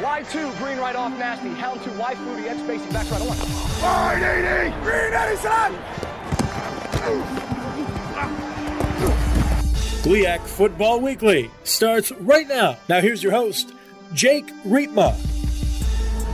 Y2, green right off nasty. Hound 2, Y fruity, edge spacing, back right on. Fine, Edie! Green Edison! GLIAC Football Weekly starts right now. Now here's your host, Jake Riepma.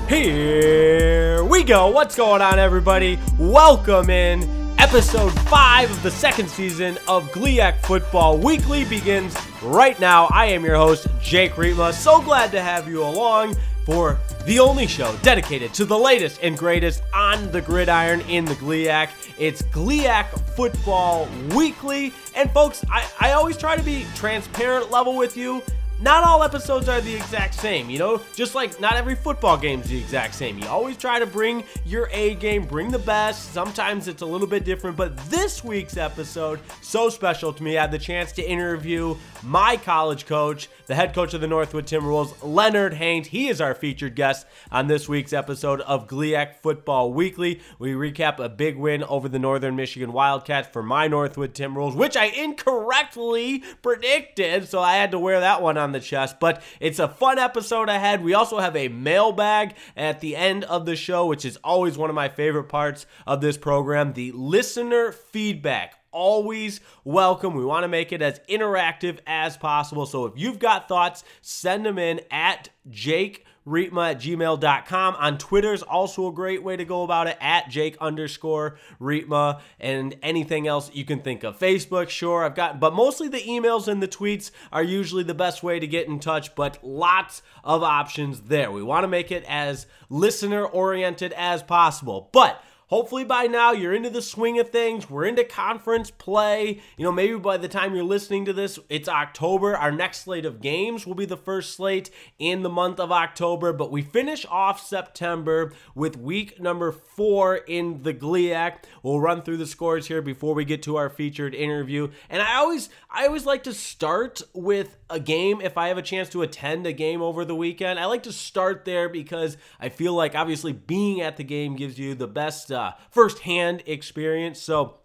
Here we go. What's going on, everybody? Welcome in. Episode 5 of the second season of GLIAC Football Weekly begins right now. I am your host, Jake Riepma. So glad to have you along for the only show dedicated to the latest and greatest on the gridiron in the GLIAC. It's GLIAC Football Weekly. And folks, I, I always try to be transparent level with you not all episodes are the exact same, you know? Just like not every football game is the exact same. You always try to bring your A game, bring the best. Sometimes it's a little bit different, but this week's episode, so special to me. I had the chance to interview my college coach, the head coach of the Northwood Timberwolves, Leonard Haynes. He is our featured guest on this week's episode of GLIAC Football Weekly. We recap a big win over the Northern Michigan Wildcats for my Northwood Timberwolves, which I incorrectly predicted, so I had to wear that one on the chest. But it's a fun episode ahead. We also have a mailbag at the end of the show, which is always one of my favorite parts of this program the listener feedback always welcome. We want to make it as interactive as possible. So if you've got thoughts, send them in at Jake Riepma at gmail.com. On Twitter is also a great way to go about it at Jake underscore Riepma and anything else you can think of. Facebook, sure, I've got, but mostly the emails and the tweets are usually the best way to get in touch, but lots of options there. We want to make it as listener oriented as possible. But Hopefully by now you're into the swing of things. We're into conference play. You know, maybe by the time you're listening to this, it's October. Our next slate of games will be the first slate in the month of October, but we finish off September with week number four in the GLIAC. We'll run through the scores here before we get to our featured interview. And I always I always like to start with a game if I have a chance to attend a game over the weekend. I like to start there because I feel like obviously being at the game gives you the best uh, firsthand experience. So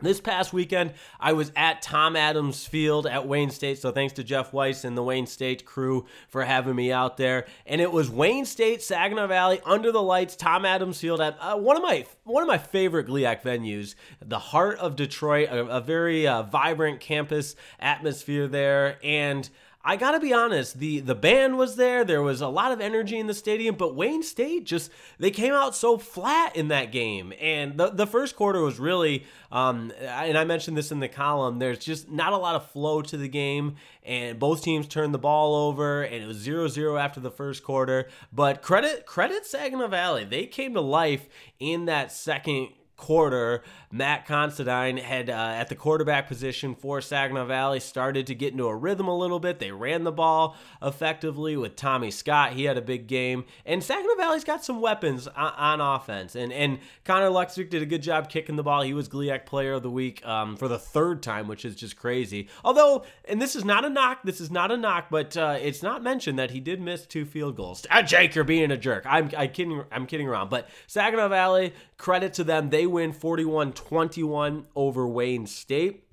this past weekend, I was at Tom Adams Field at Wayne State. So thanks to Jeff Weiss and the Wayne State crew for having me out there. And it was Wayne State, Saginaw Valley, under the lights, Tom Adams Field at uh, one of my one of my favorite GLIAC venues, the heart of Detroit, a, a very uh, vibrant campus atmosphere there, and. I gotta be honest, the the band was there. There was a lot of energy in the stadium, but Wayne State just they came out so flat in that game. And the the first quarter was really, um, and I mentioned this in the column. There's just not a lot of flow to the game, and both teams turned the ball over, and it was 0-0 after the first quarter. But credit credit Saginaw Valley, they came to life in that second quarter, Matt Considine had uh, at the quarterback position for Saginaw Valley started to get into a rhythm a little bit. They ran the ball effectively with Tommy Scott. He had a big game, and Saginaw Valley's got some weapons on, on offense. And and Connor Luxick did a good job kicking the ball. He was GLIAC Player of the Week um, for the third time, which is just crazy. Although, and this is not a knock. This is not a knock, but uh, it's not mentioned that he did miss two field goals. Ah, Jake, you're being a jerk. I'm I kidding. I'm kidding around. But Saginaw Valley, credit to them. They win 41 21 over Wayne State.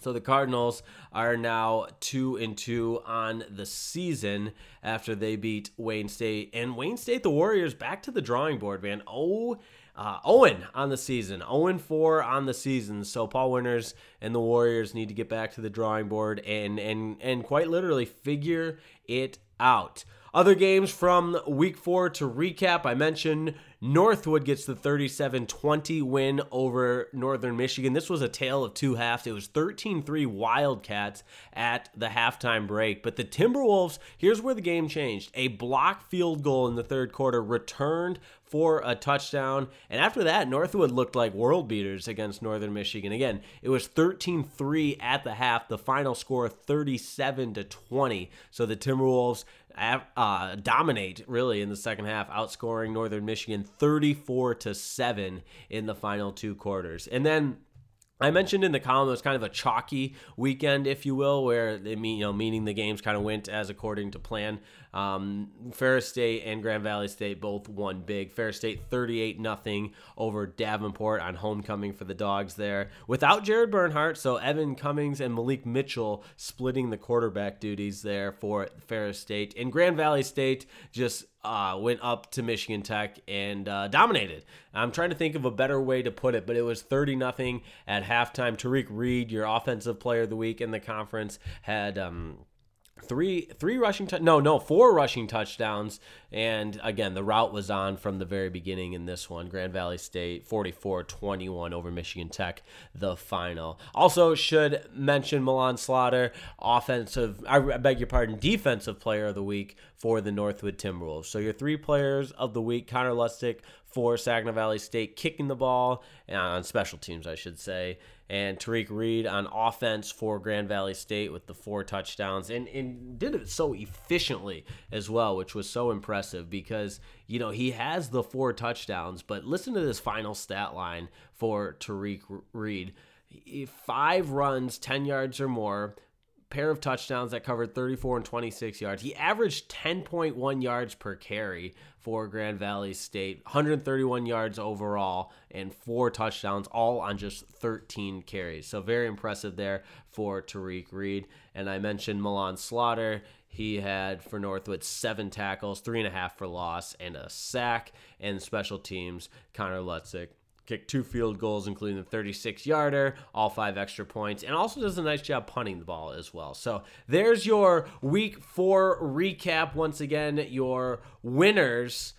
So the Cardinals are now two and two on the season after they beat Wayne State. And Wayne State, the Warriors, back to the drawing board, man. Oh, uh, Owen on the season, Owen four on the season. So Paul Winters and the Warriors need to get back to the drawing board and and and quite literally figure it out. Other games from week four to recap, I mentioned Northwood gets the 37 20 win over Northern Michigan. This was a tale of two halves. It was 13 3 Wildcats at the halftime break. But the Timberwolves, here's where the game changed. A block field goal in the third quarter returned for a touchdown. And after that, Northwood looked like world beaters against Northern Michigan. Again, it was 13 3 at the half, the final score 37 to 20. So the Timberwolves uh, dominate really in the second half, outscoring Northern Michigan 34 to 7 in the final two quarters. And then I mentioned in the column it was kind of a chalky weekend, if you will, where they mean you know meaning the games kind of went as according to plan. Um, Ferris State and Grand Valley State both won big. Ferris State 38 nothing over Davenport on homecoming for the Dogs there without Jared Bernhardt. So Evan Cummings and Malik Mitchell splitting the quarterback duties there for Ferris State. And Grand Valley State just uh, went up to Michigan Tech and uh, dominated. I'm trying to think of a better way to put it, but it was 30 nothing at halftime. Tariq Reed, your offensive player of the week in the conference, had um, three three rushing t- no no four rushing touchdowns. And again the route was on from the very beginning in this one. Grand valley state 44-21 over michigan tech the final. Also should mention milan slaughter offensive i beg your pardon defensive player of the week for the northwood timberwolves. So your three players of the week connor lustig for saginaw valley state kicking the ball uh, on special teams i should say and Tariq Reed on offense for Grand Valley State with the four touchdowns and, and did it so efficiently as well, which was so impressive because, you know, he has the four touchdowns, but listen to this final stat line for Tariq Reed. Five runs, 10 yards or more, pair of touchdowns that covered 34 and 26 yards. He averaged 10.1 yards per carry for Grand Valley State, 131 yards overall, and four touchdowns, all on just 13 carries. So very impressive there for Tariq Reed. And I mentioned Milan Slaughter. He had for Northwood seven tackles, three and a half for loss, and a sack. And special teams, Connor Lutzik kicked two field goals, including the 36 yarder, all five extra points, and also does a nice job punting the ball as well. So there's your week four recap. Once again, your winners.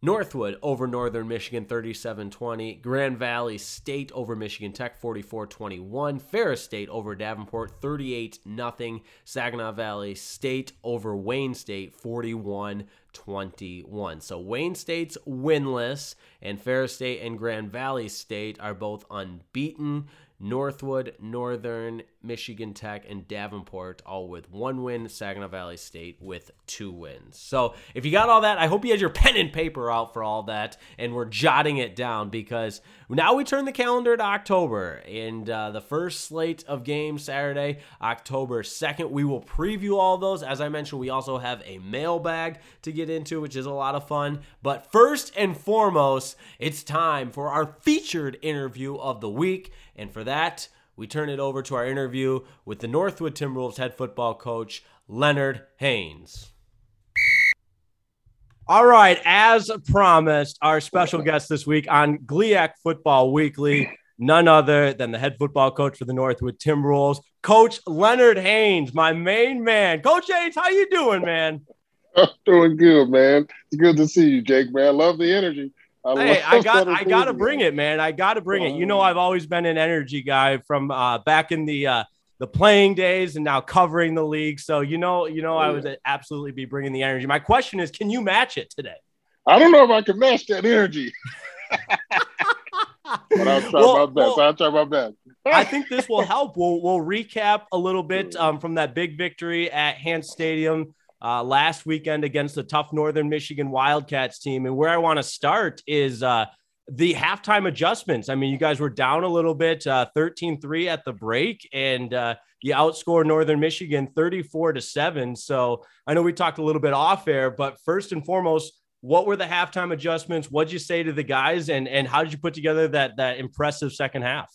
Northwood over Northern Michigan 37 20. Grand Valley State over Michigan Tech 44 21. Ferris State over Davenport 38 0. Saginaw Valley State over Wayne State 41 21. So Wayne State's winless, and Ferris State and Grand Valley State are both unbeaten. Northwood, Northern, Michigan Tech, and Davenport all with one win. Saginaw Valley State with two wins. So if you got all that, I hope you had your pen and paper out for all that and we're jotting it down because now we turn the calendar to October and uh, the first slate of games Saturday, October 2nd. We will preview all those. As I mentioned, we also have a mailbag to get into, which is a lot of fun. But first and foremost, it's time for our featured interview of the week. And for that, we turn it over to our interview with the Northwood Timberwolves head football coach, Leonard Haynes. All right, as promised, our special guest this week on GLIAC Football Weekly, none other than the head football coach for the Northwood Timberwolves, Coach Leonard Haynes, my main man. Coach Haynes, how you doing, man? I'm doing good, man. It's good to see you, Jake, man. Love the energy. I hey, I got I got to bring it, man. I got to bring it. You know, I've always been an energy guy from uh, back in the uh, the playing days and now covering the league. So you know, you know, I would absolutely be bringing the energy. My question is, can you match it today? I don't know if I can match that energy. but I'll try well, my best. Well, I'll try my best. I think this will help. We'll we'll recap a little bit um, from that big victory at Hantz Stadium uh, last weekend against the tough Northern Michigan Wildcats team. And where I want to start is uh, the halftime adjustments. I mean, you guys were down a little bit, uh, 13 uh, 3 at the break, and uh, you outscored Northern Michigan 34 to 7. So I know we talked a little bit off air, but first and foremost, what were the halftime adjustments? What'd you say to the guys, and, and how did you put together that, that impressive second half?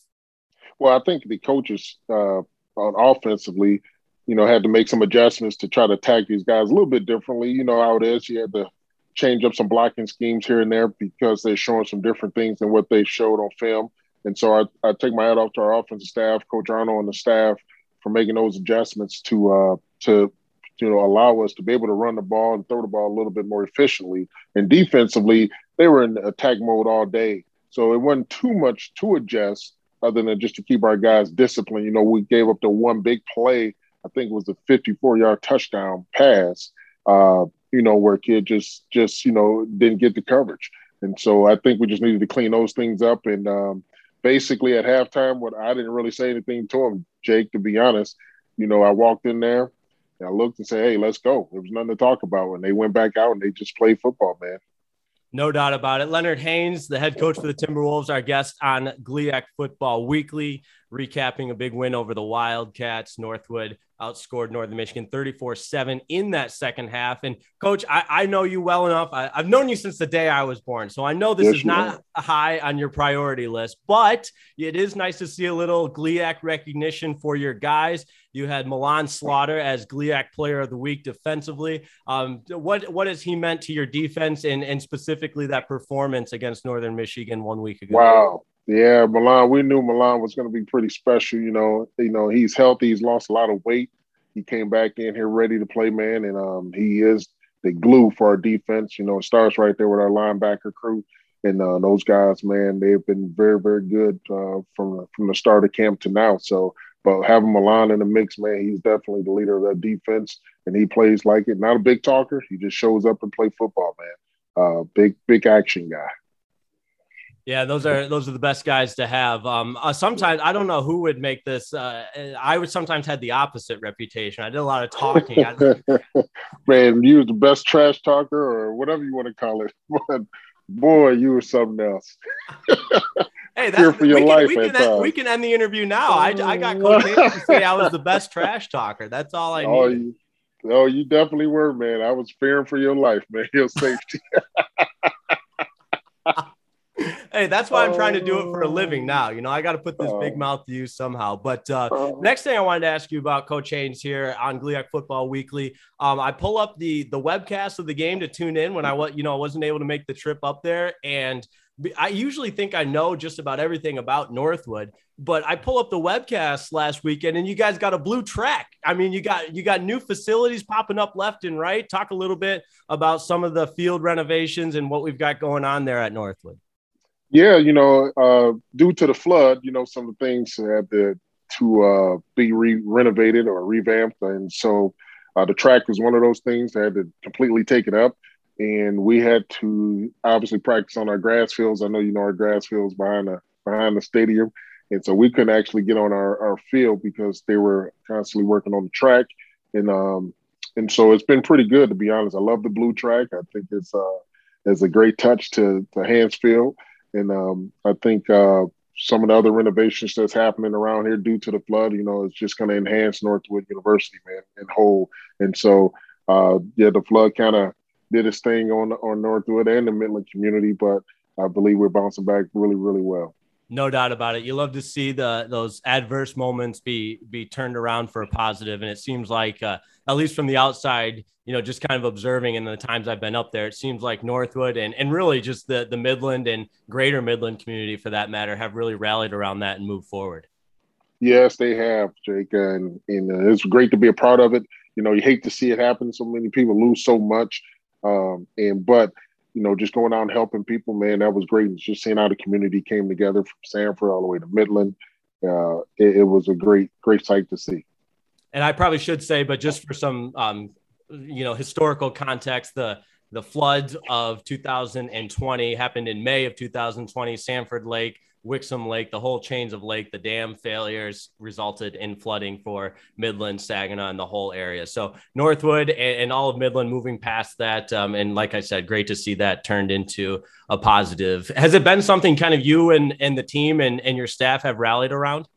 Well, I think the coaches uh, on offensively you know, had to make some adjustments to try to attack these guys a little bit differently. You know how it is. You had to change up some blocking schemes here and there because they're showing some different things than what they showed on film. And so I, I take my hat off to our offensive staff, Coach Arnold and the staff for making those adjustments to uh, to you know allow us to be able to run the ball and throw the ball a little bit more efficiently. And defensively, they were in attack mode all day, so it wasn't too much to adjust other than just to keep our guys disciplined. You know, we gave up the one big play I think it was a 54 yard touchdown pass, uh, you know, where kid just, just, you know, didn't get the coverage. And so I think we just needed to clean those things up. And um, basically at halftime, what I didn't really say anything to him, Jake, to be honest, you know, I walked in there and I looked and said, Hey, let's go. There was nothing to talk about. And they went back out and they just played football, man. No doubt about it. Leonard Haynes, the head coach for the Timberwolves, our guest on GLIAC Football Weekly, recapping a big win over the Wildcats. Northwood outscored Northern Michigan 34 7 in that second half. And coach, I, I know you well enough. I, have known you since the day I was born. So I know this yes, is not high on your priority list, but it is nice to see a little GLIAC recognition for your guys. You had Milan Slaughter as GLIAC Player of the Week defensively. Um, what what has he meant to your defense and, and specifically that performance against Northern Michigan one week ago? Wow. Yeah, Milan. We knew Milan was going to be pretty special. You know, you know he's healthy. He's lost a lot of weight. He came back in here ready to play, man, and um, he is the glue for our defense. You know, it starts right there with our linebacker crew, and uh, those guys, man, they've been very, very good uh, from from the start of camp to now. So but having Milan in the mix, man, he's definitely the leader of that defense, and he plays like it. Not a big talker; he just shows up and play football, man. Uh, big, big action guy. Yeah, those are those are the best guys to have. Um, uh, sometimes I don't know who would make this. Uh, I would sometimes had the opposite reputation. I did a lot of talking. man, you was the best trash talker, or whatever you want to call it. But boy, you were something else. Hey, that's for your we life. Can, we, can end, we can end the interview now. I, I got to say I was the best trash talker. That's all I need. Oh you, oh, you definitely were, man. I was fearing for your life, man. Your safety. Hey, that's why I'm trying to do it for a living now. You know, I got to put this big oh. mouth to use somehow. But uh, oh. next thing I wanted to ask you about Coach Haynes here on GLIAC Football Weekly. Um, I pull up the the webcast of the game to tune in when I was, you know, I wasn't able to make the trip up there, and I usually think I know just about everything about Northwood, but I pull up the webcast last weekend and you guys got a blue track. I mean, you got you got new facilities popping up left and right. Talk a little bit about some of the field renovations and what we've got going on there at Northwood. Yeah, you know, uh, due to the flood, you know, some of the things had to to uh, be re- renovated or revamped, and so uh, the track was one of those things that had to completely take it up and we had to obviously practice on our grass fields. I know you know our grass fields behind the behind the stadium, and so we couldn't actually get on our, our field because they were constantly working on the track, and um and so it's been pretty good to be honest. I love the blue track. I think it's uh it's a great touch to to Hantz Field, and um I think uh some of the other renovations that's happening around here due to the flood, you know, it's just going to enhance Northwood University, man, and whole. And so, uh, yeah, the flood kind of did its thing on on Northwood and the Midland community, but I believe we're bouncing back really, really well. No doubt about it. You love to see the those adverse moments be be turned around for a positive, and it seems like uh, at least from the outside, you know, just kind of observing in the times I've been up there, it seems like Northwood and and really just the the Midland and Greater Midland community, for that matter, have really rallied around that and moved forward. Yes, they have, Jake, and and uh, it's great to be a part of it. You know, you hate to see it happen. So many people lose so much, um, and but you know, just going out and helping people, man, that was great. just seeing how the community came together from Sanford all the way to Midland. Uh, it, it, was a great, great sight to see. And I probably should say, but just for some, um, you know, historical context, the the flood of 2020 happened in May of 2020. Sanford Lake Wixom Lake, the whole chains of lake, the dam failures resulted in flooding for Midland, Saginaw, and the whole area. So Northwood and, and all of Midland moving past that. Um, and like I said, great to see that turned into a positive. Has it been something kind of you and, and the team and, and your staff have rallied around?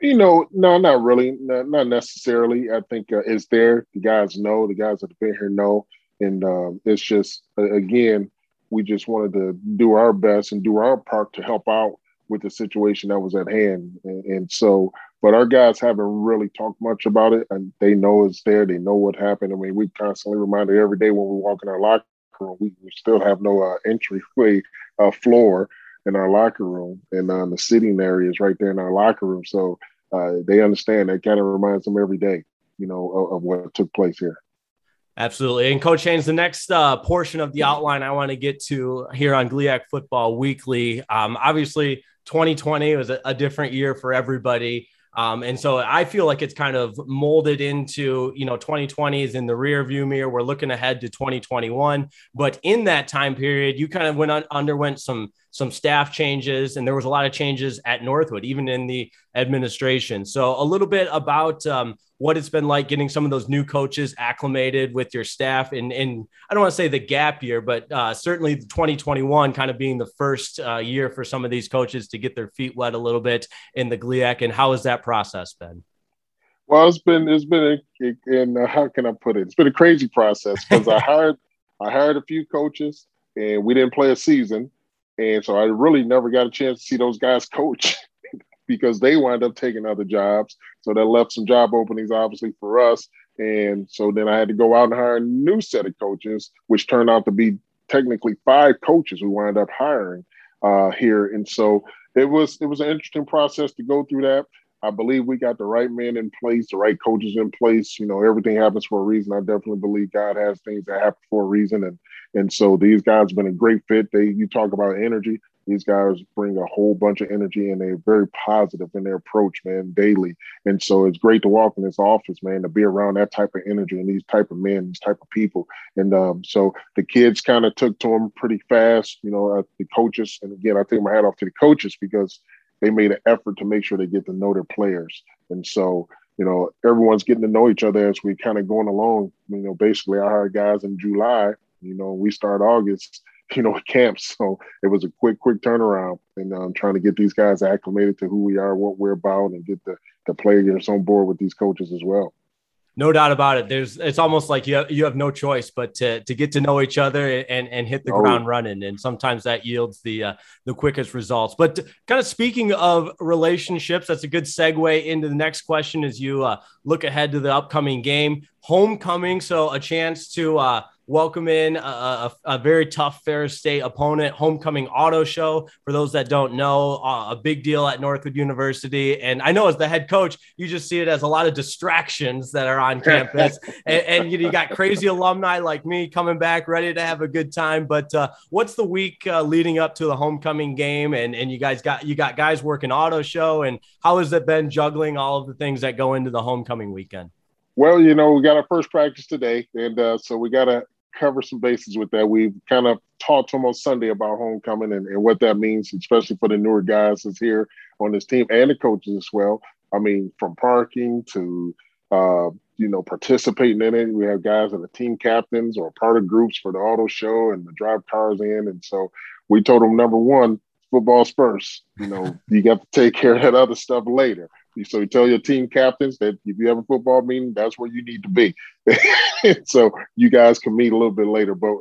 You know, no, not really, not, necessarily. I think uh, it's there. The guys know, the guys that have been here know. And um, it's just, again, we just wanted to do our best and do our part to help out with the situation that was at hand. And, and, so, but our guys haven't really talked much about it, and they know it's there. They know what happened. I mean, we constantly reminded every day when we walk in our locker room, we, we still have no uh, entryway uh, floor in our locker room, and uh, the sitting areas right there in our locker room. So uh, they understand. That kind of reminds them every day, you know, of, of what took place here. Absolutely. And Coach Haynes, the next uh, portion of the outline I want to get to here on GLIAC Football Weekly. Um, obviously, 2020 was a, a, different year for everybody. Um, and so I feel like it's kind of molded into, you know, 2020 is in the rear view mirror. We're looking ahead to 2021. But in that time period, you kind of went on, underwent some some staff changes, and there was a lot of changes at Northwood, even in the administration. So, a little bit about um, what it's been like getting some of those new coaches acclimated with your staff and I don't want to say the gap year, but uh, certainly 2021 kind of being the first uh, year for some of these coaches to get their feet wet a little bit in the GLIAC. And how has that process been? Well, it's been it's been and uh, how can I put it? It's been a crazy process because I hired I hired a few coaches and we didn't play a season, and so I really never got a chance to see those guys coach because they wind up taking other jobs. So that left some job openings, obviously, for us. And so then I had to go out and hire a new set of coaches, which turned out to be technically five coaches we wound up hiring uh, here. And so it was it was an interesting process to go through that. I believe we got the right men in place, the right coaches in place. You know, everything happens for a reason. I definitely believe God has things that happen for a reason, and and so these guys have been a great fit. They you talk about energy. These guys bring a whole bunch of energy and they're very positive in their approach, man, daily. And so it's great to walk in this office, man, to be around that type of energy and these type of men, these type of people. And um, so the kids kind of took to them pretty fast, you know, uh, the coaches. And again, I take my hat off to the coaches because they made an effort to make sure they get to know their players. And so, you know, everyone's getting to know each other as we kind of going along. You know, basically, I hired guys in July. You know, we start August you know, camps. So it was a quick, quick turnaround, and um, trying to get these guys acclimated to who we are, what we're about, and get the the players on board with these coaches as well. No doubt about it. There's it's almost like you have, you have no choice but to, to get to know each other and, and hit the oh. ground running. And sometimes that yields the uh, the quickest results. But kind of speaking of relationships, that's a good segue into the next question as you uh, look ahead to the upcoming game, homecoming. So a chance to uh, welcome in a, a, a, very tough Ferris State opponent, homecoming auto show. For those that don't know, uh, a big deal at Northwood University. And I know as the head coach, you just see it as a lot of distractions that are on campus. and, and you, know, you, got crazy alumni like me coming back, ready to have a good time. But uh, what's the week uh, leading up to the homecoming game? And and you guys got you got guys working auto show. And how has it been juggling all of the things that go into the homecoming weekend? Well, you know, we got our first practice today, and uh, so we got to cover some bases with that. We've kind of talked to them on Sunday about homecoming and, and what that means, especially for the newer guys that's here on this team and the coaches as well. I mean, from parking to uh, you know participating in it. We have guys that are team captains or part of groups for the auto show and the drive cars in. And so we told them number one, football's first. You know, you got to take care of that other stuff later. So you tell your team captains that if you have a football meeting, that's where you need to be. so you guys can meet a little bit later. But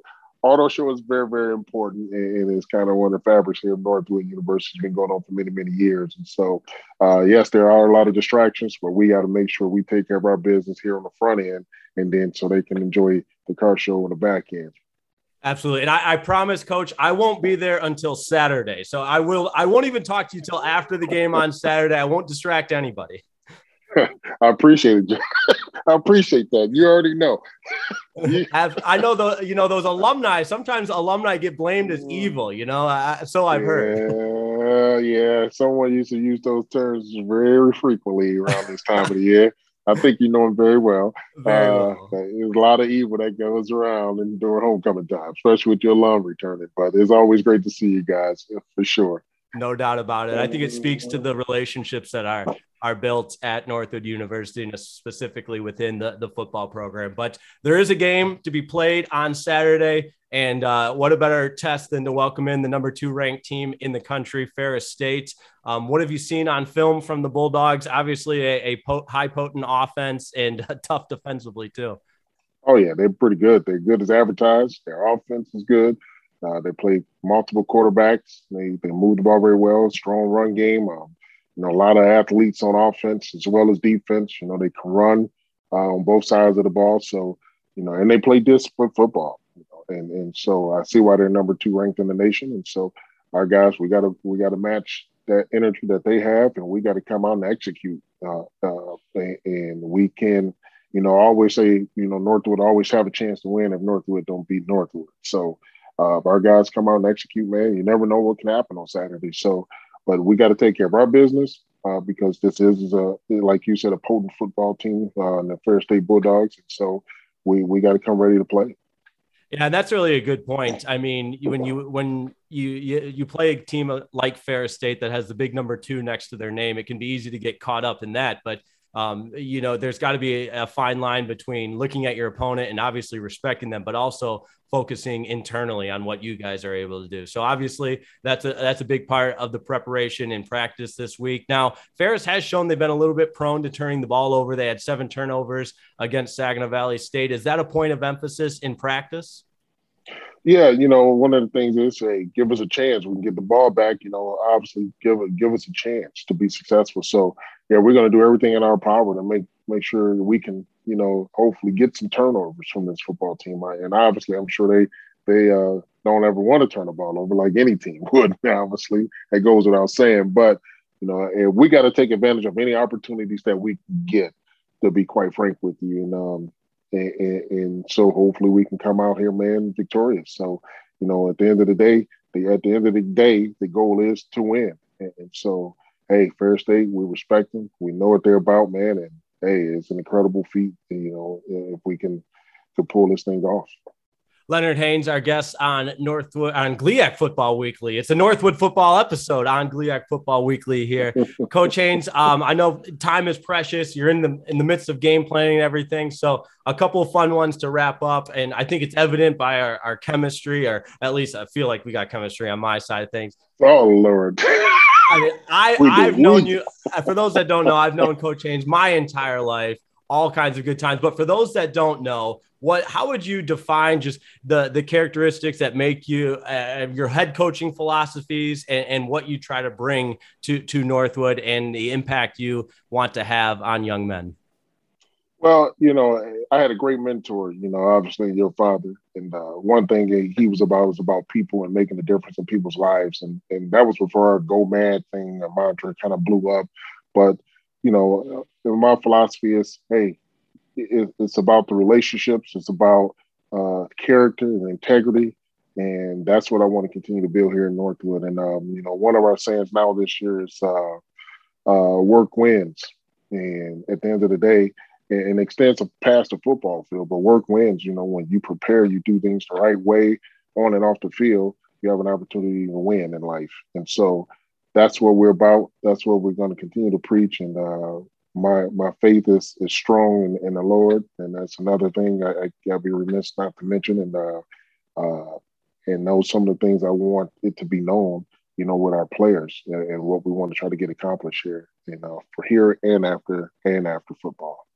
auto show is very, very important, and it's kind of one of the fabrics here at Northwood University. has been going on for many, many years. And so, uh, yes, there are a lot of distractions, but we got to make sure we take care of our business here on the front end, and then so they can enjoy the car show on the back end. Absolutely. And I, I, promise, coach, I won't be there until Saturday. So I will, I won't even talk to you till after the game on Saturday. I won't distract anybody. I appreciate it. I appreciate that. You already know. Have, I know the you know those alumni. Sometimes alumni get blamed as evil. You know, I, so I've yeah, heard. Yeah, someone used to use those terms very frequently around this time of the year. I think you know him very well. Very uh. There's a lot of evil that goes around and during homecoming time, especially with your alum returning. But it's always great to see you guys for sure. No doubt about it. I think it speaks to the relationships that are are built at Northwood University and specifically within the, the football program. But there is a game to be played on Saturday. And uh, what a better test than to welcome in the number two ranked team in the country, Ferris State. Um, what have you seen on film from the Bulldogs? Obviously, a, a po- high potent offense and tough defensively, too. Oh, yeah, they're pretty good. They're good as advertised. Their offense is good. Uh, they play multiple quarterbacks. They, they move the ball very well, strong run game. Um, you know, a lot of athletes on offense as well as defense. You know, they can run uh, on both sides of the ball. So, you know, and they play disciplined football. You know, and and so I see why they're number two ranked in the nation. And so our guys, we gotta we gotta match that energy that they have, and we got to come out and execute. Uh, uh, and, and we can, you know, always say, you know, Northwood always have a chance to win if Northwood don't beat Northwood. So. Uh, our guys come out and execute, man, you never know what can happen on Saturday. So but we got to take care of our business uh, because this is, a, like you said, a potent football team, uh, the Ferris State Bulldogs. And so we, we got to come ready to play. Yeah, that's really a good point. I mean, when you when you, you you play a team like Ferris State that has the big number two next to their name, it can be easy to get caught up in that. But um, you know, there's got to be a, a, fine line between looking at your opponent and obviously respecting them, but also focusing internally on what you guys are able to do. So obviously, that's a that's a big part of the preparation and practice this week. Now, Ferris has shown they've been a little bit prone to turning the ball over. They had seven turnovers against Saginaw Valley State. Is that a point of emphasis in practice? Yeah, you know, one of the things is, hey, give us a chance. We can get the ball back. You know, obviously, give a, give us a chance to be successful. So, yeah, we're going to do everything in our power to make make sure we can, you know, hopefully get some turnovers from this football team. And obviously, I'm sure they they uh, don't ever want to turn the ball over like any team would. Obviously, that goes without saying. But you know, we got to take advantage of any opportunities that we get. To be quite frank with you, and um, and, and, so hopefully we can come out here, man, victorious. So, you know, at the end of the day, the, at the end of the day, the goal is to win. And, and so, hey, Fair State, we respect them. We know what they're about, man. And hey, it's an incredible feat, you know, if we can to pull this thing off. Leonard Haynes, our guest on Northwood on GLIAC Football Weekly. It's a Northwood football episode on GLIAC Football Weekly here. Coach Haynes, um, I know time is precious. You're in the in the midst of game planning and everything. So a couple of fun ones to wrap up. And I think it's evident by our, our chemistry, or at least I feel like we got chemistry on my side of things. Oh Lord. I mean, I, I've known you for those that don't know, I've known Coach Haynes my entire life all kinds of good times. But for those that don't know, what how would you define just the the characteristics that make you uh, your head coaching philosophies and, and what you try to bring to to Northwood and the impact you want to have on young men? Well, you know, I had a great mentor. You know, obviously your father, and uh, one thing he was about was about people and making a difference in people's lives, and and that was before our "Go Mad" thing, our mantra kind of blew up. But you know, my philosophy is, hey, it, it's about the relationships. It's about uh, character and integrity, and that's what I want to continue to build here in Northwood. And um, you know, one of our sayings now this year is uh, uh, "work wins," and at the end of the day, and, extends past the football field, but work wins. You know, when you prepare, you do things the right way on and off the field, you have an opportunity to win in life. And so that's what we're about. That's what we're going to continue to preach. And uh, my my faith is is strong in, in the Lord, and that's another thing I, I gotta be remiss not to mention. And uh, uh, and know some of the things I want it to be known, you know, with our players and, and what we want to try to get accomplished here, you know, for here and after and after football.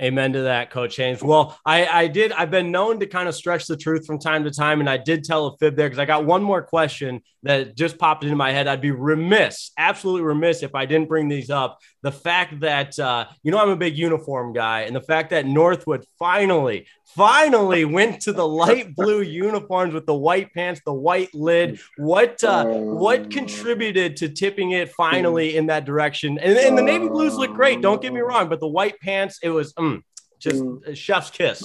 Amen to that, Coach Haynes. Well, I, I did. I've been known to kind of stretch the truth from time to time, and I did tell a fib there because I got one more question that just popped into my head. I'd be remiss, absolutely remiss, if I didn't bring these up. The fact that uh, you know I'm a big uniform guy, and the fact that Northwood finally, finally went to the light blue uniforms with the white pants, the white lid. What uh, what contributed to tipping it finally in that direction? And, and the navy blues look great. Don't get me wrong, but the white pants, it was. Um, just mm. a chef's kiss.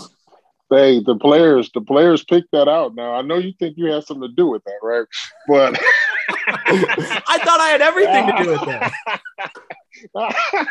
Hey, the players, the players picked that out. Now I know you think you had something to do with that, right? But I thought I had everything to do with that.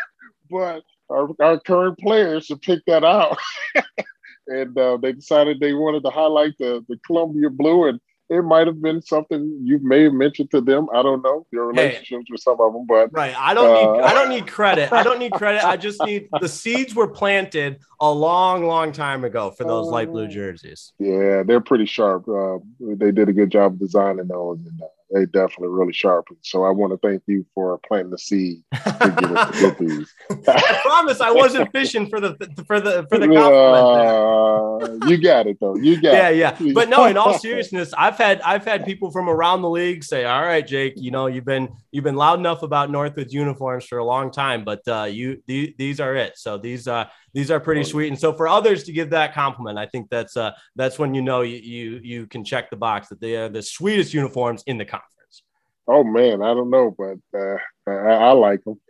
but our, our current players have picked that out, and uh, they decided they wanted to highlight the the Columbia blue and it might have been something you may have mentioned to them. I don't know your relationships hey, with some of them, but right. I don't uh, need I don't need credit. I don't need credit. I just need the seeds were planted a long, long time ago for those uh, light blue jerseys. Yeah, they're pretty sharp. Uh, they did a good job designing those, and uh, they definitely really sharpened. So I want to thank you for planting the seed to get us to get. I promise I wasn't fishing for the for the for the compliment. Uh, you got it though. You got it. yeah, it. yeah. But no, in all seriousness, I've had I've had people from around the league say, "All right, Jake, you know you've been you've been loud enough about Northwood's uniforms for a long time, but uh, you these, these are it. So these uh these are pretty sweet. And so for others to give that compliment, I think that's uh that's when you know you you, you can check the box that they are the sweetest uniforms in the conference. Oh man, I don't know, but uh, I, I like them.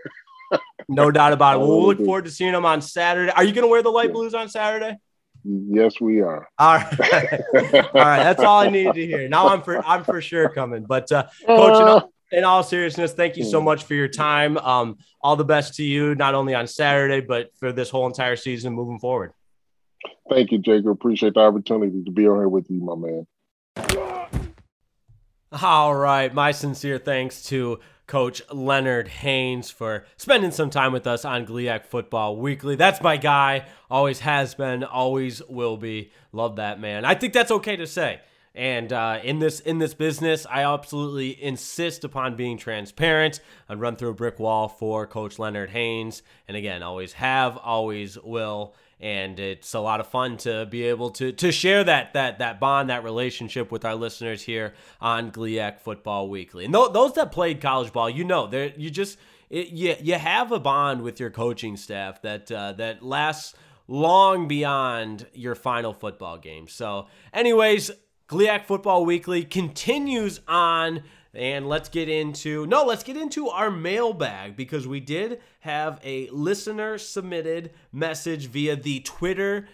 no doubt about it. Well, we'll look forward to seeing them on Saturday. Are you going to wear the light blues on Saturday? Yes, we are. All right, all right. That's all I need to hear. Now I'm for I'm for sure coming. But uh, coach, all, in all, seriousness, thank you so much for your time. Um, all the best to you, not only on Saturday but for this whole entire season moving forward. Thank you, Jacob. Appreciate the opportunity to be on here with you, my man. All right. My sincere thanks to Coach Leonard Haynes for spending some time with us on GLIAC Football Weekly. That's my guy. Always has been, always will be. Love that man. I think that's okay to say. And uh, in this in this business, I absolutely insist upon being transparent. I run through a brick wall for Coach Leonard Haynes, and again, always have, always will and it's a lot of fun to be able to to share that that that bond, that relationship with our listeners here on GLIAC Football Weekly. And th- those that played college ball, you know, there you just it, you you have a bond with your coaching staff that uh, that lasts long beyond your final football game. So, anyways, GLIAC Football Weekly continues on and let's get into no, let's get into our mailbag because we did have a listener submitted message via the Twitter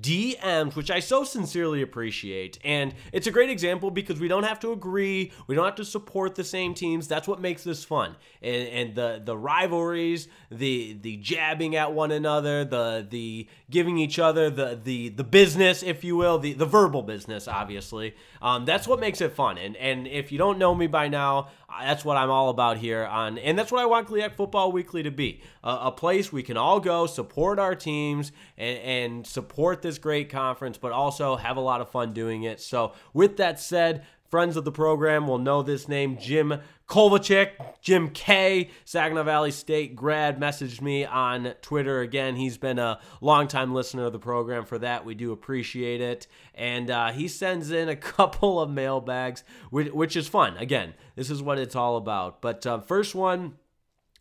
DMs, which I so sincerely appreciate. And it's a great example because we don't have to agree, we don't have to support the same teams. That's what makes this fun. And, and the the rivalries, the the jabbing at one another, the the giving each other the the the business, if you will, the the verbal business, obviously. Um, that's what makes it fun. And and if you don't know me by now, that's what I'm all about here on, and that's what I want GLIAC Football Weekly to be a, a place we can all go support our teams and, and support this great conference, but also have a lot of fun doing it. So, with that said, friends of the program will know this name, Jim Kovalchik, Jim K, Saginaw Valley State grad, messaged me on Twitter again. He's been a longtime listener of the program. For that, we do appreciate it. And uh, he sends in a couple of mailbags, which, which, is fun. Again, this is what it's all about. But uh, first one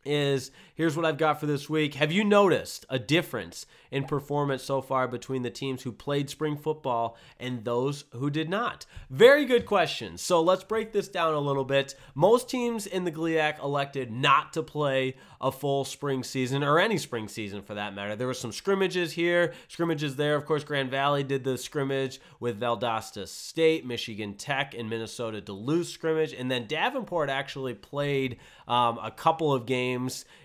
is here's what I've got for this week. Have you noticed a difference in performance so far between the teams who played spring football and those who did not? Very good question. So let's break this down a little bit. Most teams in the GLIAC elected not to play a full spring season or any spring season for that matter. There were some scrimmages here, scrimmages there. Of course, Grand Valley did the scrimmage with Valdosta State, Michigan Tech, and Minnesota Duluth scrimmage. And then Davenport actually played um, a couple of games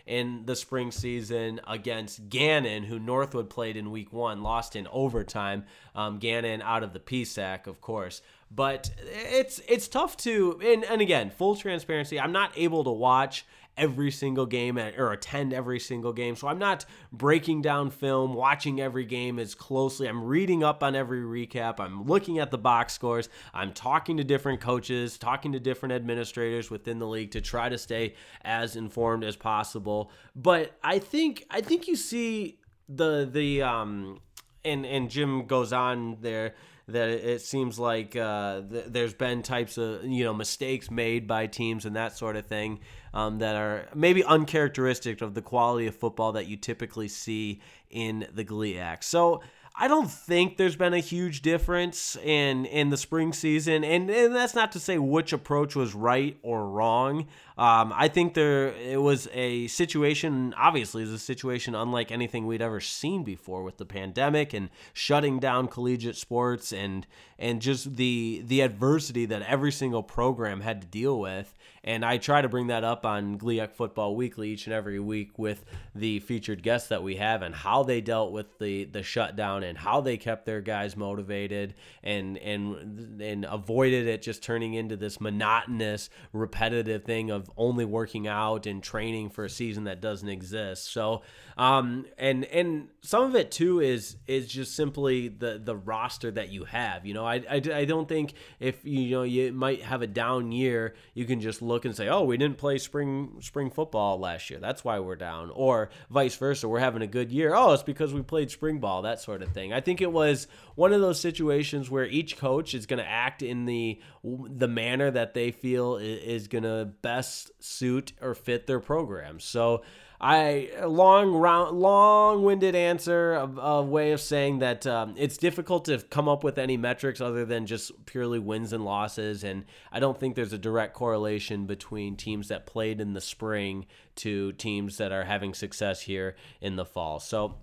in the spring season against Gannon, who Northwood played in week one, lost in overtime. Um, Gannon out of the PSAC, of course. But it's it's tough to and, and again, full transparency, I'm not able to watch every single game or attend every single game. So I'm not breaking down film, watching every game as closely. I'm reading up on every recap. I'm looking at the box scores. I'm talking to different coaches, talking to different administrators within the league to try to stay as informed as possible. But I think I think you see the the um and and Jim goes on there that it seems like uh, th- there's been types of you know mistakes made by teams and that sort of thing um, that are maybe uncharacteristic of the quality of football that you typically see in the GLIAC. So I don't think there's been a huge difference in in the spring season, and, and that's not to say which approach was right or wrong. Um, I think there it was a situation. Obviously, is a situation unlike anything we'd ever seen before with the pandemic and shutting down collegiate sports and and just the the adversity that every single program had to deal with. And I try to bring that up on GLIAC Football Weekly each and every week with the featured guests that we have and how they dealt with the the shutdown and how they kept their guys motivated and and and avoided it just turning into this monotonous, repetitive thing of only working out and training for a season that doesn't exist. So um, and and some of it too is is just simply the the roster that you have. You know, I, I, I don't think if you know you might have a down year, you can just look and say, oh, we didn't play spring spring football last year. That's why we're down, or vice versa. We're having a good year. Oh, it's because we played spring ball. That sort of thing. I think it was one of those situations where each coach is going to act in the the manner that they feel is going to best suit or fit their program. So I long round long-winded answer of a way of saying that um, it's difficult to come up with any metrics other than just purely wins and losses, and I don't think there's a direct correlation between teams that played in the spring to teams that are having success here in the fall. So.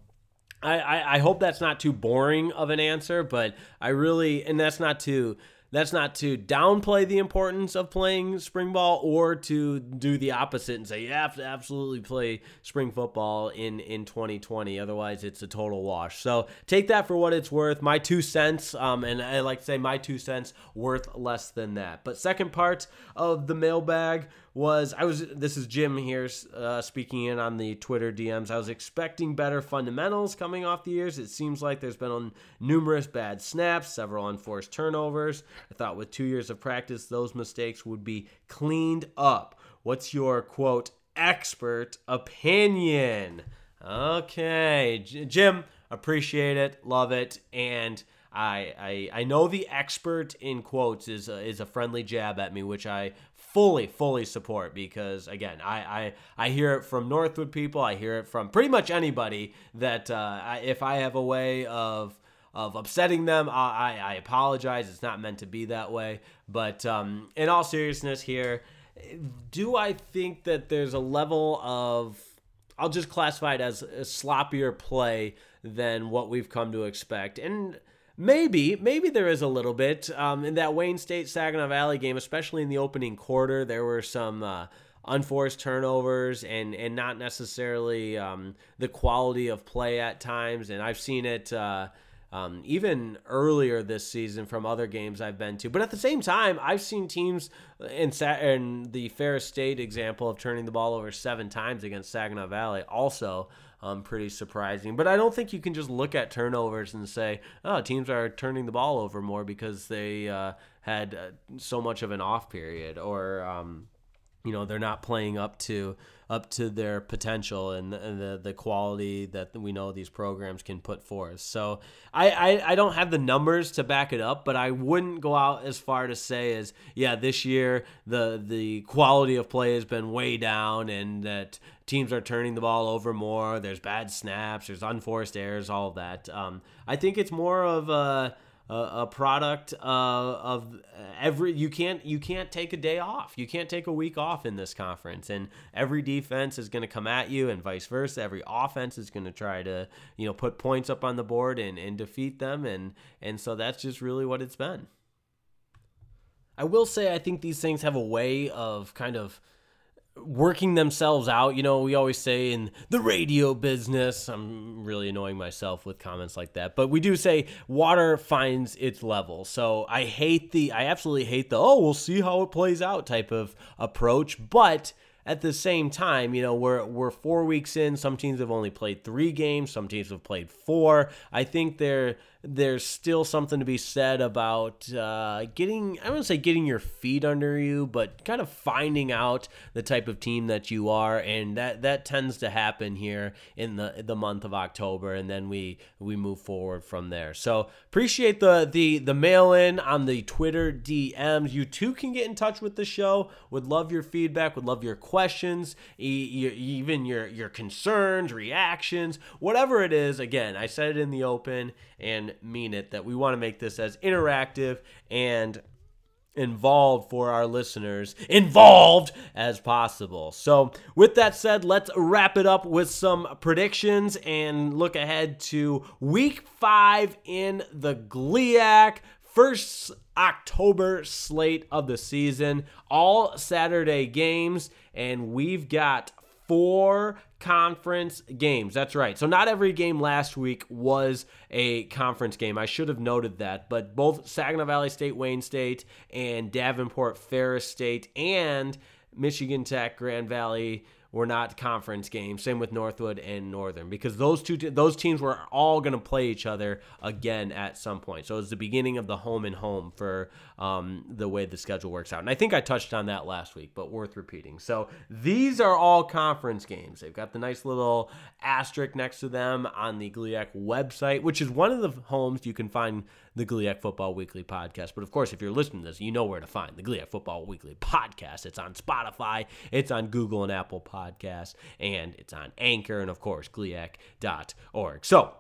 I, I, I hope that's not too boring of an answer, but I really, and that's not to that's not to downplay the importance of playing spring ball or to do the opposite and say you have to absolutely play spring football in in 2020 otherwise it's a total wash. So take that for what it's worth. My two cents um, and i like to say my two cents worth less than that. But second part of the mailbag was I was this is Jim here uh, speaking in on the Twitter DMs. I was expecting better fundamentals coming off the years. It seems like there's been numerous bad snaps, several unforced turnovers. I thought with two years of practice, those mistakes would be cleaned up. What's your quote expert opinion? Okay, J- Jim, appreciate it, love it, and. I, I I know the expert in quotes is a, is a friendly jab at me, which I fully fully support because again I, I i hear it from northwood people. I hear it from pretty much anybody that uh, I, if i have a way of of upsetting them I, I apologize. It's not meant to be that way. But um, in all seriousness here do i think that there's a level of i'll just classify it as a sloppier play than what we've come to expect? And Maybe, maybe there is a little bit. Um, in that Wayne State Saginaw Valley game, especially in the opening quarter, there were some uh, unforced turnovers and and not necessarily um, the quality of play at times. And I've seen it. Uh, um, even earlier this season from other games I've been to. But at the same time, I've seen teams in, Sa- in the Ferris State example of turning the ball over seven times against Saginaw Valley also um, pretty surprising. But I don't think you can just look at turnovers and say, oh, teams are turning the ball over more because they uh, had uh, so much of an off period or, um, you know, they're not playing up to up to their potential and, the, the quality that we know these programs can put forth. So I, I, I don't have the numbers to back it up, but I wouldn't go out as far to say as, yeah, this year the the quality of play has been way down and that teams are turning the ball over more. There's bad snaps, there's unforced errors, all of that. Um, I think it's more of a a, product uh, of every you can't you can't take a day off. You can't take a week off in this conference. And every defense is going to come at you and vice versa. Every offense is going to try to you know put points up on the board and, and defeat them. And and so that's just really what it's been. I will say i think these things have a way of kind of working themselves out. You know, we always say in the radio business, I'm really annoying myself with comments like that, but we do say water finds its level. So I hate the, I absolutely hate the, oh, we'll see how it plays out type of approach. But at the same time, you know, we're we're four weeks in. Some teams have only played three games. Some teams have played four. I think they're there's still something to be said about uh, getting, I wouldn't say getting your feet under you, but kind of finding out the type of team that you are. And that, that tends to happen here in the, the month of October. And then we, we move forward from there. So appreciate the, the, the mail in on the Twitter DMs. You too can get in touch with the show. Would love your feedback, would love your questions, even your, your concerns, reactions, whatever it is. Again, I said it in the open and mean it that we want to make this as interactive and involved for our listeners, involved as possible. So, with that said, let's wrap it up with some predictions and look ahead to week five in the GLIAC. First October slate of the season, all Saturday games, and we've got four conference games. That's right. So not every game last week was a conference game. I should have noted that, but both Saginaw Valley State, Wayne State, and Davenport Ferris State and Michigan Tech, Grand Valley were not conference games. Same with Northwood and Northern because those two those teams were all going to play each other again at some point. So it's the beginning of the home and home for um, the way the schedule works out. And I think I touched on that last week, but worth repeating. So these are all conference games. They've got the nice little asterisk next to them on the GLIAC website, which is one of the homes you can find the GLIAC Football Weekly podcast. But of course, if you're listening to this, you know where to find the GLIAC Football Weekly podcast. It's on Spotify, it's on Google and Apple Podcasts, and it's on Anchor, and of course, GLIAC.org. So,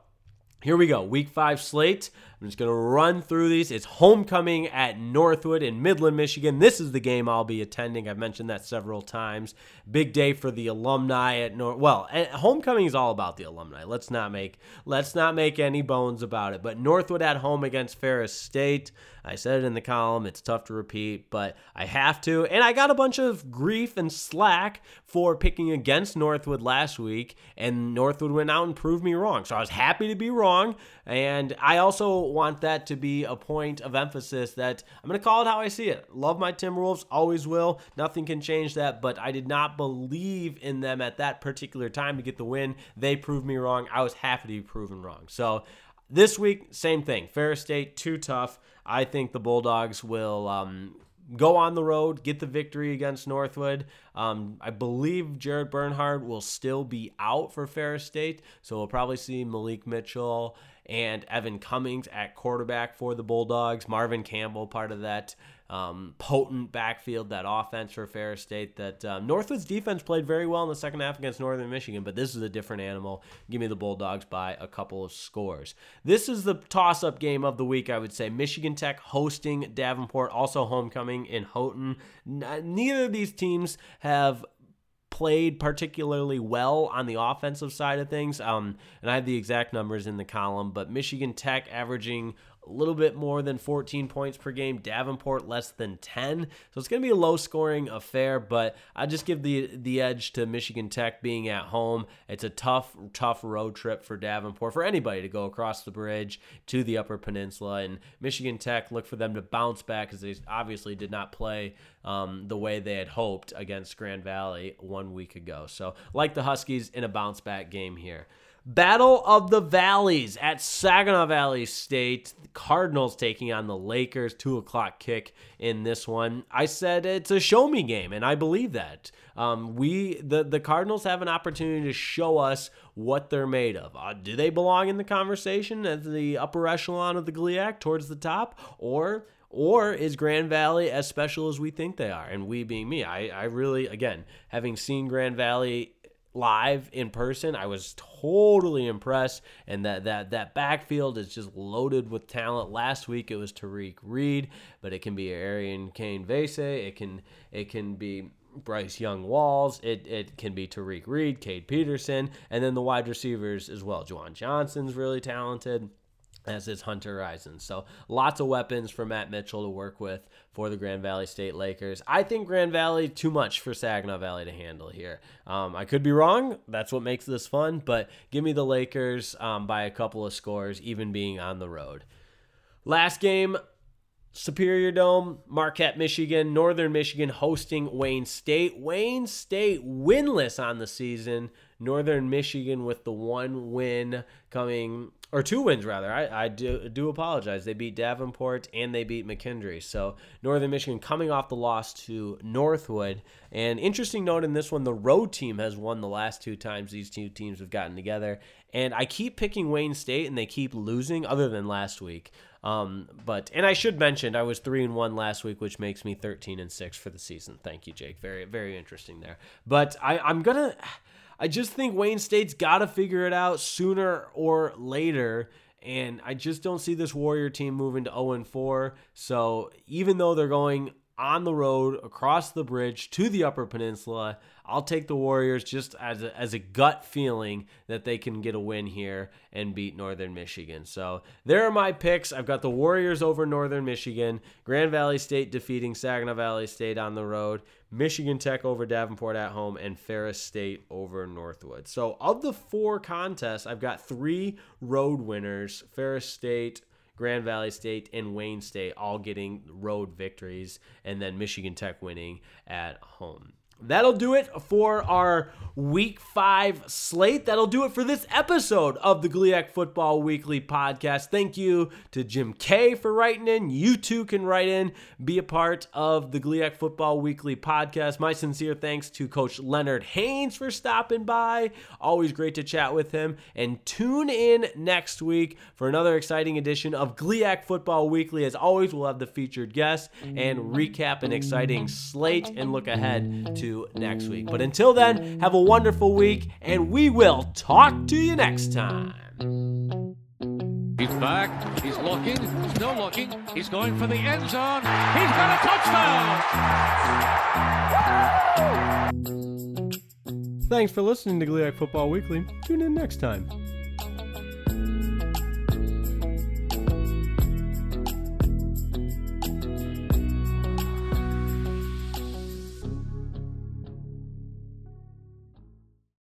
here we go. Week five slate. I'm just going to run through these. It's homecoming at Northwood in Midland, Michigan. This is the game I'll be attending. I've mentioned that several times. Big day for the alumni at North. Well, eh, homecoming is all about the alumni. Let's not make let's not make any bones about it. But Northwood at home against Ferris State. I said it in the column. It's tough to repeat, but I have to. And I got a bunch of grief and slack for picking against Northwood last week, and Northwood went out and proved me wrong. So I was happy to be wrong. And I also want that to be a point of emphasis that I'm going to call it how I see it. Love my Timberwolves, always will. Nothing can change that, but I did not believe in them at that particular time to get the win. They proved me wrong. I was happy to be proven wrong. So this week, same thing. Ferris State, too tough. I think the Bulldogs will um, go on the road, get the victory against Northwood. Um, I believe Jared Bernhardt will still be out for Ferris State, so we'll probably see Mylik Mitchell and Evan Cummings at quarterback for the Bulldogs. Marvin Campbell, part of that um, potent backfield, that offense for Ferris State. That um, Northwood's defense played very well in the second half against Northern Michigan, but this is a different animal. Give me the Bulldogs by a couple of scores. This is the toss up game of the week, I would say. Michigan Tech hosting Davenport, also homecoming in Houghton. Neither of these teams have played particularly well on the offensive side of things. Um, and I have the exact numbers in the column, but Michigan Tech averaging a little bit more than 14 points per game. Davenport less than 10. So it's going to be a low scoring affair, but I just give the the edge to Michigan Tech being at home. It's a tough tough road trip for Davenport for anybody to go across the bridge to the Upper Peninsula and Michigan Tech look for them to bounce back because they obviously did not play um, the way they had hoped against Grand Valley one week ago. So like the Huskies in a bounce back game here. Battle of the Valleys at Saginaw Valley State. Cardinals taking on the Lakers. Two o'clock kick in this one. I said it's a show me game, and I believe that. Um, we the the Cardinals have an opportunity to show us what they're made of. Uh, do they belong in the conversation as the upper echelon of the GLIAC towards the top, or or is Grand Valley as special as we think they are? And we being me, I, I really, again, having seen Grand Valley live in person, I was totally impressed. And that that that backfield is just loaded with talent. Last week it was Tariq Reed, but it can be Arian Kane Vase. It can it can be Bryce Young Walls. It it can be Tariq Reed, Cade Peterson, and then the wide receivers as well. Juwan Johnson's really talented as is Hunter Rison. So lots of weapons for Matt Mitchell to work with for the Grand Valley State Lakers. I think Grand Valley too much for Saginaw Valley to handle here. Um, I could be wrong. That's what makes this fun. But give me the Lakers um, by a couple of scores, even being on the road. Last game. Superior Dome, Marquette, Michigan, Northern Michigan hosting Wayne State. Wayne State winless on the season. Northern Michigan with the one win coming or two wins rather. I, I do do apologize. They beat Davenport and they beat McKendree. So Northern Michigan coming off the loss to Northwood. And interesting note in this one, the road team has won the last two times these two teams have gotten together. And I keep picking Wayne State and they keep losing, other than last week. Um, but and I should mention I was three and one last week, which makes me thirteen and six for the season. Thank you, Jake. Very very interesting there. But I, I'm gonna. I just think Wayne State's got to figure it out sooner or later. And I just don't see this Warrior team moving to 0 4. So even though they're going on the road across the bridge to the Upper Peninsula, I'll take the Warriors just as a, as a gut feeling that they can get a win here and beat Northern Michigan. So there are my picks. I've got the Warriors over Northern Michigan, Grand Valley State defeating Saginaw Valley State on the road, Michigan Tech over Davenport at home, and Ferris State over Northwood. So of the four contests, I've got three road winners Ferris State, Grand Valley State, and Wayne State all getting road victories, and then Michigan Tech winning at home. That'll do it for our week five slate. That'll do it for this episode of the GLIAC Football Weekly podcast. Thank you to Jim K for writing in. You too can write in, be a part of the GLIAC Football Weekly podcast. My sincere thanks to Coach Leonard Haynes for stopping by. Always great to chat with him. And tune in next week for another exciting edition of GLIAC Football Weekly. As always, we'll have the featured guest and recap an exciting slate and look ahead to next week. But until then, have a wonderful week, and we will talk to you next time. He's back. He's looking. Still looking. He's going for the end zone. He's got a touchdown. Thanks for listening to GLIAC Football Weekly. Tune in next time.